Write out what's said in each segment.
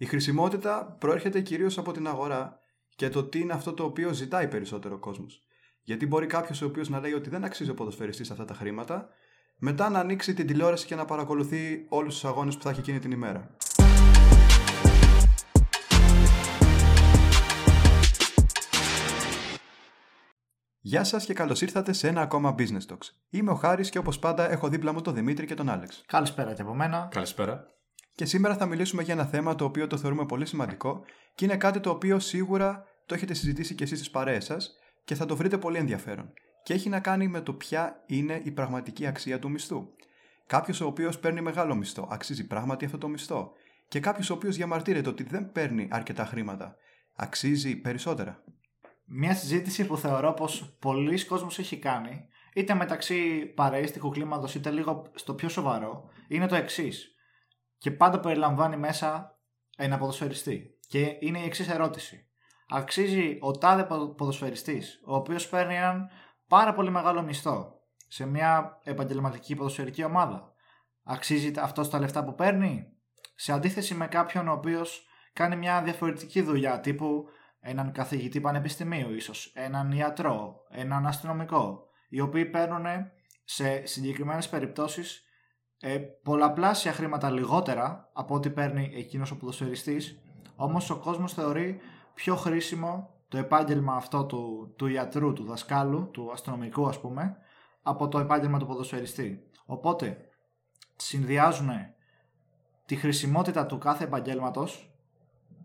Η χρησιμότητα προέρχεται κυρίως από την αγορά και το τι είναι αυτό το οποίο ζητάει περισσότερο ο κόσμος. Γιατί μπορεί κάποιος ο οποίος να λέει ότι δεν αξίζει ο ποδοσφαιριστής αυτά τα χρήματα, μετά να ανοίξει την τηλεόραση και να παρακολουθεί όλους τους αγώνες που θα έχει εκείνη την ημέρα. Γεια σας και καλώς ήρθατε σε ένα ακόμα Business Talks. Είμαι ο Χάρης και όπως πάντα έχω δίπλα μου τον Δημήτρη και τον Άλεξ. Καλησπέρα και από μένα. Καλησπέρα. Και σήμερα θα μιλήσουμε για ένα θέμα το οποίο το θεωρούμε πολύ σημαντικό και είναι κάτι το οποίο σίγουρα το έχετε συζητήσει και εσείς στις παρέες σας και θα το βρείτε πολύ ενδιαφέρον. Και έχει να κάνει με το ποια είναι η πραγματική αξία του μισθού. Κάποιος ο οποίος παίρνει μεγάλο μισθό, αξίζει πράγματι αυτό το μισθό; Και κάποιος ο οποίος διαμαρτύρεται ότι δεν παίρνει αρκετά χρήματα, αξίζει περισσότερα; Μια συζήτηση που θεωρώ πως πολλοί κόσμος έχει κάνει, είτε μεταξύ παρείστικου κλίματος είτε λίγο στο πιο σοβαρό, είναι το εξής. Και πάντα περιλαμβάνει μέσα ένα ποδοσφαιριστή. Και είναι η εξής ερώτηση. Αξίζει ο τάδε ποδοσφαιριστής, ο οποίος παίρνει έναν πάρα πολύ μεγάλο μισθό σε μια επαγγελματική ποδοσφαιρική ομάδα. Αξίζει αυτός τα λεφτά που παίρνει, σε αντίθεση με κάποιον ο οποίος κάνει μια διαφορετική δουλειά τύπου έναν καθηγητή πανεπιστημίου ίσως, έναν ιατρό, έναν αστυνομικό, οι οποίοι παίρνουν σε συγκεκριμένες περιπτώσεις ε, πολλαπλάσια χρήματα λιγότερα από ό,τι παίρνει εκείνος ο ποδοσφαιριστής, όμως ο κόσμος θεωρεί πιο χρήσιμο το επάγγελμα αυτό του, του ιατρού, του δασκάλου, του αστυνομικού ας πούμε, από το επάγγελμα του ποδοσφαιριστή. Οπότε συνδυάζουν τη χρησιμότητα του κάθε επαγγέλματος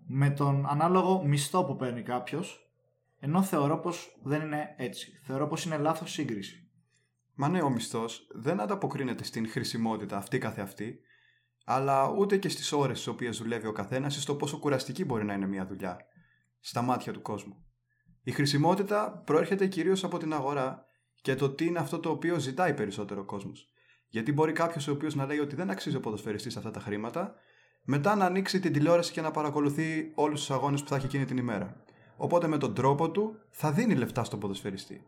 με τον ανάλογο μισθό που παίρνει κάποιος, ενώ θεωρώ πως δεν είναι έτσι. Θεωρώ πως είναι λάθος σύγκριση. Μα ναι, ο μισθός δεν ανταποκρίνεται στην χρησιμότητα αυτή καθεαυτή, αλλά ούτε και στις ώρες στις οποίες δουλεύει ο καθένας ή στο πόσο κουραστική μπορεί να είναι μια δουλειά στα μάτια του κόσμου. Η χρησιμότητα προέρχεται κυρίως από την αγορά και το τι είναι αυτό το οποίο ζητάει περισσότερο ο κόσμος. Γιατί μπορεί κάποιος ο οποίος να λέει ότι δεν αξίζει ο ποδοσφαιριστής αυτά τα χρήματα, μετά να ανοίξει την τηλεόραση και να παρακολουθεί όλους τους αγώνες που θα έχει εκείνη την ημέρα. Οπότε με τον τρόπο του θα δίνει λεφτά στον ποδοσφαιριστή.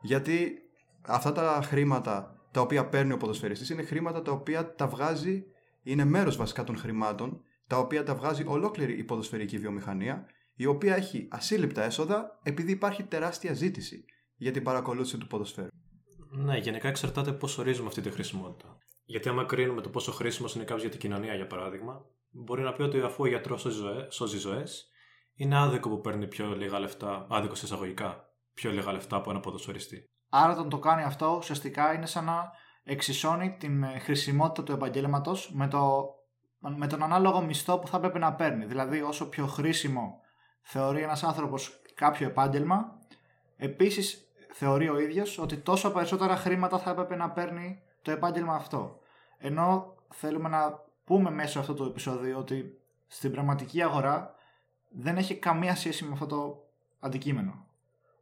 Γιατί αυτά τα χρήματα τα οποία παίρνει ο ποδοσφαιριστής είναι χρήματα τα οποία τα βγάζει, είναι μέρος βασικά των χρημάτων, τα οποία τα βγάζει ολόκληρη η ποδοσφαιρική βιομηχανία, η οποία έχει ασύλληπτα έσοδα επειδή υπάρχει τεράστια ζήτηση για την παρακολούθηση του ποδοσφαίρου. Ναι, γενικά εξαρτάται πώς ορίζουμε αυτή τη χρησιμότητα. Γιατί άμα κρίνουμε το πόσο χρήσιμος είναι κάποιος για την κοινωνία, για παράδειγμα, μπορεί να πει ότι αφού ο γιατρός σώζει ζωέ, είναι άδικο που παίρνει πιο λίγα λεφτά, άδικος σε εισαγωγικά, πιο λίγα λεφτά από ένα ποδοσφαιριστή. Άρα, όταν το κάνει αυτό, ουσιαστικά είναι σαν να εξισώνει την ε, χρησιμότητα του επαγγέλματος με, το, με τον ανάλογο μισθό που θα έπρεπε να παίρνει. Δηλαδή, όσο πιο χρήσιμο θεωρεί ένας άνθρωπος κάποιο επάγγελμα, επίσης θεωρεί ο ίδιος ότι τόσο περισσότερα χρήματα θα έπρεπε να παίρνει το επάγγελμα αυτό. Ενώ θέλουμε να πούμε μέσω αυτού του επεισόδιο ότι στην πραγματική αγορά δεν έχει καμία σχέση με αυτό το αντικείμενο.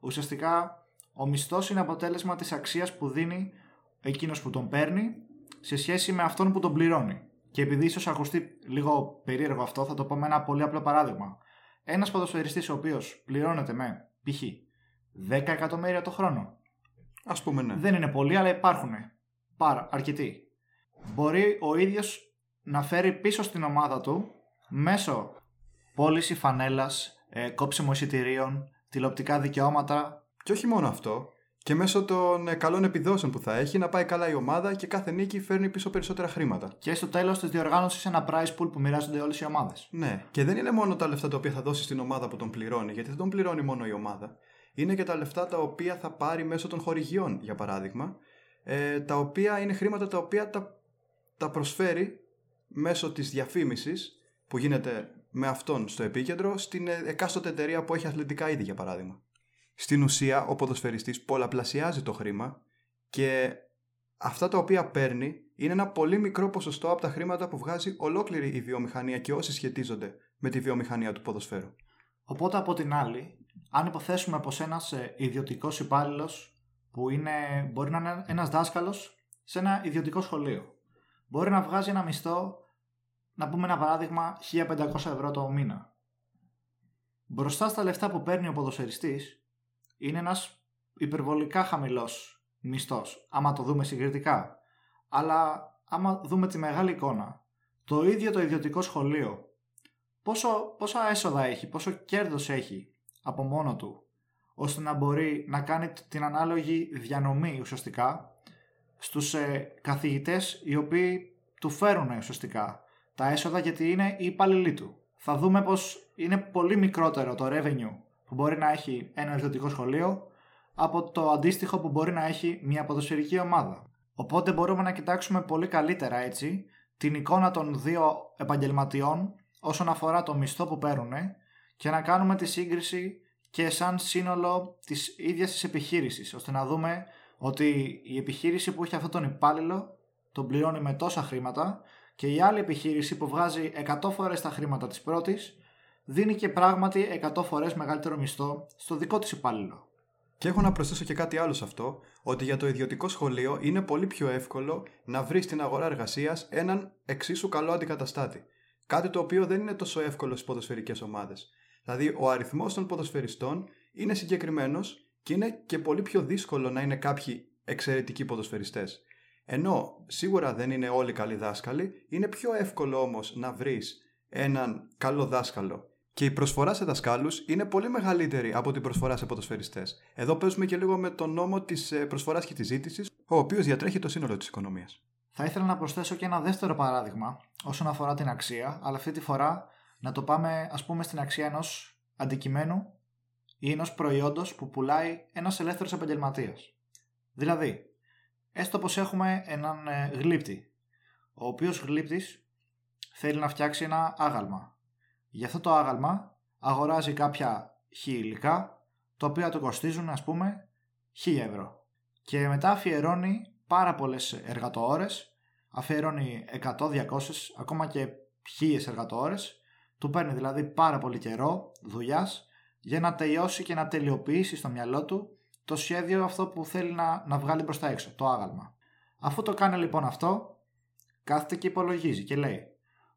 Ουσιαστικά ο μισθός είναι αποτέλεσμα της αξίας που δίνει εκείνος που τον παίρνει σε σχέση με αυτόν που τον πληρώνει. Και επειδή ίσως ακουστεί λίγο περίεργο αυτό, θα το πω με ένα πολύ απλό παράδειγμα. Ένας ποδοσφαιριστής ο οποίος πληρώνεται με π.χ. 10 εκατομμύρια το χρόνο. Α πούμε ναι. Δεν είναι πολύ, αλλά υπάρχουν πάρα αρκετοί. Μπορεί ο ίδιος να φέρει πίσω στην ομάδα του μέσω πώληση φανέλας, ε, κόψιμο εισιτηρίων, τηλεοπτικά δικαιώματα. Και όχι μόνο αυτό, και μέσω των ε, καλών επιδόσεων που θα έχει να πάει καλά η ομάδα και κάθε νίκη φέρνει πίσω περισσότερα χρήματα. Και στο τέλος της διοργάνωσης ένα prize pool που μοιράζονται όλες οι ομάδες. Ναι, και δεν είναι μόνο τα λεφτά τα οποία θα δώσει στην ομάδα που τον πληρώνει, γιατί δεν τον πληρώνει μόνο η ομάδα. Είναι και τα λεφτά τα οποία θα πάρει μέσω των χορηγιών, για παράδειγμα, ε, τα οποία είναι χρήματα τα οποία τα, τα προσφέρει μέσω της διαφήμισης που γίνεται με αυτόν στο επίκεντρο στην ε, εκάστοτε εταιρεία που έχει αθλητικά είδη για παράδειγμα. Στην ουσία ο ποδοσφαιριστής πολλαπλασιάζει το χρήμα και αυτά τα οποία παίρνει είναι ένα πολύ μικρό ποσοστό από τα χρήματα που βγάζει ολόκληρη η βιομηχανία και όσοι σχετίζονται με τη βιομηχανία του ποδοσφαίρου. Οπότε από την άλλη, αν υποθέσουμε πως ένας ε, ιδιωτικός υπάλληλος που είναι, μπορεί να είναι ένας δάσκαλος σε ένα ιδιωτικό σχολείο. Μπορεί να βγάζει ένα μισθό, να πούμε ένα παράδειγμα, 1500 ευρώ το μήνα. Μπροστά στα λεφτά που παίρνει ο ποδοσφαιριστής, είναι ένας υπερβολικά χαμηλός μισθός, άμα το δούμε συγκριτικά. Αλλά άμα δούμε τη μεγάλη εικόνα, το ίδιο το ιδιωτικό σχολείο πόσο, πόσα έσοδα έχει, πόσο κέρδος έχει από μόνο του, ώστε να μπορεί να κάνει την ανάλογη διανομή ουσιαστικά στους ε, καθηγητές οι οποίοι του φέρουν ουσιαστικά τα έσοδα γιατί είναι οι υπαλληλοί του. Θα δούμε πως είναι πολύ μικρότερο το revenue που μπορεί να έχει ένα ιδιωτικό σχολείο από το αντίστοιχο που μπορεί να έχει μια ποδοσφαιρική ομάδα. Οπότε μπορούμε να κοιτάξουμε πολύ καλύτερα έτσι την εικόνα των δύο επαγγελματιών όσον αφορά το μισθό που παίρνουν και να κάνουμε τη σύγκριση και σαν σύνολο της ίδιας της επιχείρησης ώστε να δούμε ότι η επιχείρηση που έχει αυτόν τον υπάλληλο τον πληρώνει με τόσα χρήματα και η άλλη επιχείρηση που βγάζει 100 φορές τα χρήματα της πρώτης δίνει και πράγματι 100 φορές μεγαλύτερο μισθό στο δικό της υπάλληλο. Και έχω να προσθέσω και κάτι άλλο σε αυτό, ότι για το ιδιωτικό σχολείο είναι πολύ πιο εύκολο να βρεις στην αγορά εργασίας έναν εξίσου καλό αντικαταστάτη. Κάτι το οποίο δεν είναι τόσο εύκολο στις ποδοσφαιρικές ομάδες. Δηλαδή, ο αριθμός των ποδοσφαιριστών είναι συγκεκριμένος και είναι και πολύ πιο δύσκολο να είναι κάποιοι εξαιρετικοί ποδοσφαιριστές. Ενώ σίγουρα δεν είναι όλοι καλοί δάσκαλοι, είναι πιο εύκολο όμως να βρεις έναν καλό δάσκαλο και η προσφορά σε δασκάλους είναι πολύ μεγαλύτερη από την προσφορά σε ποδοσφαιριστές. Εδώ παίζουμε και λίγο με τον νόμο της ε, προσφοράς και της ζήτησης, ο οποίος διατρέχει το σύνολο της οικονομίας. Θα ήθελα να προσθέσω και ένα δεύτερο παράδειγμα όσον αφορά την αξία, αλλά αυτή τη φορά να το πάμε ας πούμε στην αξία ενός αντικειμένου ή ενός προϊόντος που πουλάει ένας ελεύθερος επαγγελματίας. Δηλαδή, έστω πως έχουμε έναν ε, γλύπτη, ο οποίος γλύπτης θέλει να φτιάξει ένα άγαλμα για αυτό το άγαλμα αγοράζει κάποια χι υλικά, τα οποία του κοστίζουν ας πούμε χι ευρώ. Και μετά αφιερώνει πάρα πολλές εργατοώρες, αφιερώνει 100, 200, ακόμα και χίλιες εργατοώρες, του παίρνει δηλαδή πάρα πολύ καιρό δουλειάς για να τελειώσει και να τελειοποιήσει στο μυαλό του το σχέδιο αυτό που θέλει να, να βγάλει προς τα έξω, το άγαλμα. Αφού το κάνει λοιπόν αυτό, κάθεται και υπολογίζει και λέει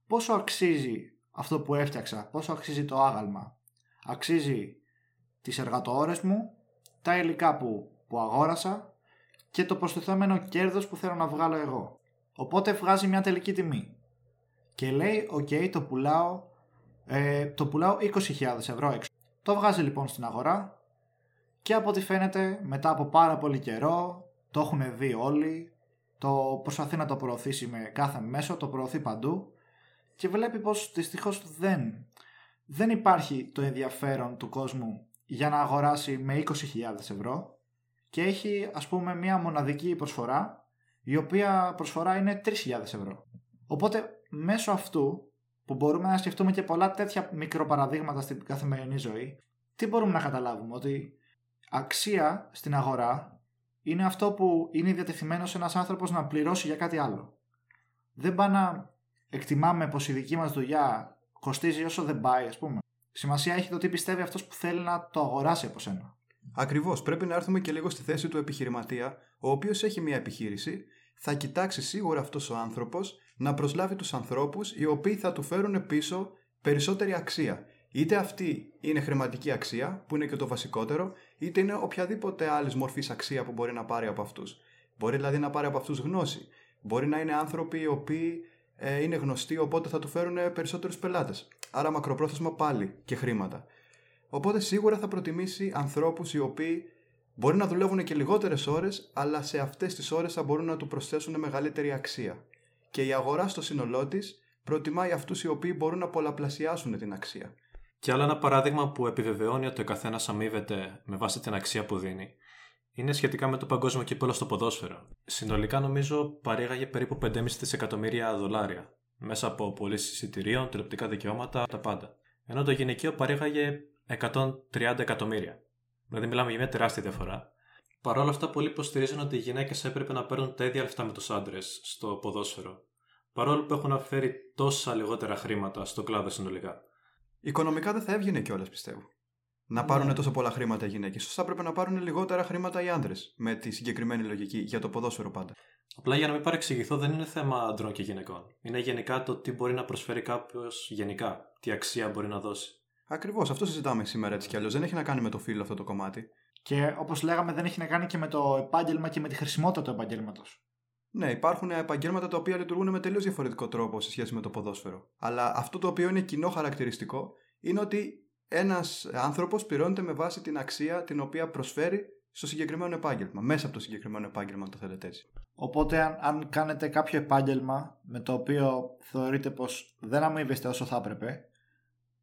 πόσο αξίζει αυτό που έφτιαξα, πόσο αξίζει το άγαλμα. Αξίζει τις εργατοώρες μου, τα υλικά που, που αγόρασα και το προστιθέμενο κέρδος που θέλω να βγάλω εγώ. Οπότε βγάζει μια τελική τιμή. Και λέει, ok, το πουλάω, ε, το πουλάω 20.000 ευρώ έξω. Το βγάζει λοιπόν στην αγορά και από ό,τι φαίνεται μετά από πάρα πολύ καιρό, το έχουν δει όλοι, το προσπαθεί να το προωθήσει με κάθε μέσο, το προωθεί παντού και βλέπει πως δυστυχώς δεν, δεν υπάρχει το ενδιαφέρον του κόσμου για να αγοράσει με 20.000 ευρώ και έχει ας πούμε μια μοναδική προσφορά η οποία προσφορά είναι 3.000 ευρώ. Οπότε μέσω αυτού που μπορούμε να σκεφτούμε και πολλά τέτοια μικροπαραδείγματα στην καθημερινή ζωή τι μπορούμε να καταλάβουμε; Ότι αξία στην αγορά είναι αυτό που είναι διατεθειμένος ένας άνθρωπος να πληρώσει για κάτι άλλο. Δεν πάει να εκτιμάμε πως η δική μας δουλειά κοστίζει όσο δεν πάει, ας πούμε. Σημασία έχει το τι πιστεύει αυτός που θέλει να το αγοράσει από σένα. Ακριβώς. Πρέπει να έρθουμε και λίγο στη θέση του επιχειρηματία, ο οποίος έχει μια επιχείρηση, θα κοιτάξει σίγουρα αυτός ο άνθρωπος να προσλάβει τους ανθρώπους οι οποίοι θα του φέρουν πίσω περισσότερη αξία. Είτε αυτή είναι χρηματική αξία, που είναι και το βασικότερο, είτε είναι οποιαδήποτε άλλη μορφή αξία που μπορεί να πάρει από αυτούς. Μπορεί δηλαδή να πάρει από αυτούς γνώση. Μπορεί να είναι άνθρωποι οι οποίοι ε, είναι γνωστοί, οπότε θα του φέρουν περισσότερους πελάτες. Άρα μακροπρόθεσμα πάλι και χρήματα. Οπότε σίγουρα θα προτιμήσει ανθρώπους οι οποίοι μπορεί να δουλεύουν και λιγότερες ώρες, αλλά σε αυτές τις ώρες θα μπορούν να του προσθέσουν μεγαλύτερη αξία. Και η αγορά στο σύνολό της προτιμάει αυτούς οι οποίοι μπορούν να πολλαπλασιάσουν την αξία. Και άλλο ένα παράδειγμα που επιβεβαιώνει ότι ο καθένας αμείβεται με βάση την αξία που δίνει είναι σχετικά με το παγκόσμιο κύπελο στο ποδόσφαιρο. Συνολικά νομίζω παρήγαγε περίπου 5,5 δισεκατομμύρια δολάρια μέσα από πωλήσεις εισιτηρίων, τηλεοπτικά δικαιώματα, τα πάντα. Ενώ το γυναικείο παρήγαγε 130 εκατομμύρια. Δηλαδή μιλάμε για μια τεράστια διαφορά. Παρ' όλα αυτά, πολλοί υποστηρίζουν ότι οι γυναίκες έπρεπε να παίρνουν τα ίδια λεφτά με τους άντρες στο ποδόσφαιρο. Παρόλο που έχουν φέρει τόσα λιγότερα χρήματα στο κλάδο συνολικά. Οικονομικά δεν θα έβγαινε κιόλας, πιστεύω να πάρουν ναι. τόσο πολλά χρήματα οι γυναίκες. σω θα έπρεπε να πάρουν λιγότερα χρήματα οι άντρε. Με τη συγκεκριμένη λογική για το ποδόσφαιρο πάντα. Απλά για να μην παρεξηγηθώ, δεν είναι θέμα άντρων και γυναικών. Είναι γενικά το τι μπορεί να προσφέρει κάποιος γενικά. Τι αξία μπορεί να δώσει. Ακριβώς, αυτό συζητάμε σήμερα έτσι κι αλλιώς. Δεν έχει να κάνει με το φίλο αυτό το κομμάτι. Και όπως λέγαμε, δεν έχει να κάνει και με το επάγγελμα και με τη χρησιμότητα του επαγγέλματος. Ναι, υπάρχουν επαγγέλματα τα οποία λειτουργούν με τελείως διαφορετικό τρόπο σε σχέση με το ποδόσφαιρο. Αλλά αυτό το οποίο είναι κοινό χαρακτηριστικό είναι ότι ένας άνθρωπος πληρώνεται με βάση την αξία την οποία προσφέρει στο συγκεκριμένο επάγγελμα. Μέσα από το συγκεκριμένο επάγγελμα, αν το θέλετε έτσι. Οπότε, αν, αν κάνετε κάποιο επάγγελμα με το οποίο θεωρείτε πως δεν αμείβεστε όσο θα έπρεπε,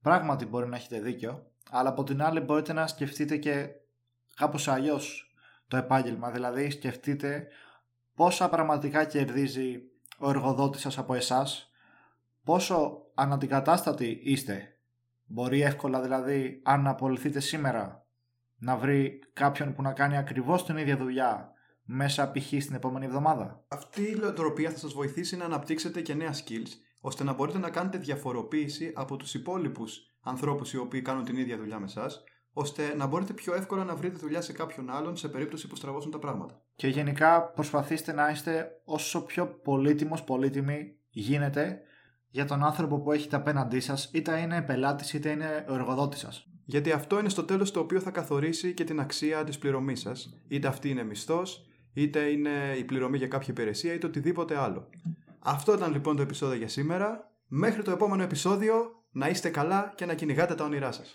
πράγματι μπορεί να έχετε δίκιο, αλλά από την άλλη μπορείτε να σκεφτείτε και κάπως αλλιώς το επάγγελμα. Δηλαδή, σκεφτείτε πόσα πραγματικά κερδίζει ο εργοδότης σας από εσάς, πόσο αναντικατάστατοι είστε. Μπορεί εύκολα δηλαδή, αν απολυθείτε σήμερα, να βρει κάποιον που να κάνει ακριβώς την ίδια δουλειά μέσα π.χ. στην επόμενη εβδομάδα. Αυτή η λειτουργία θα σας βοηθήσει να αναπτύξετε και νέα skills, ώστε να μπορείτε να κάνετε διαφοροποίηση από τους υπόλοιπους ανθρώπους οι οποίοι κάνουν την ίδια δουλειά με εσάς, ώστε να μπορείτε πιο εύκολα να βρείτε δουλειά σε κάποιον άλλον σε περίπτωση που στραβώσουν τα πράγματα. Και γενικά προσπαθήστε να είστε όσο πιο πολύτιμος, πολύτιμοι γίνεται για τον άνθρωπο που έχετε απέναντί σας, είτε είναι πελάτης είτε είναι ο εργοδότης σας. Γιατί αυτό είναι στο τέλος το οποίο θα καθορίσει και την αξία της πληρωμής σας. Είτε αυτή είναι μισθός, είτε είναι η πληρωμή για κάποια υπηρεσία, είτε οτιδήποτε άλλο. Αυτό ήταν λοιπόν το επεισόδιο για σήμερα. Μέχρι το επόμενο επεισόδιο, να είστε καλά και να κυνηγάτε τα όνειρά σας.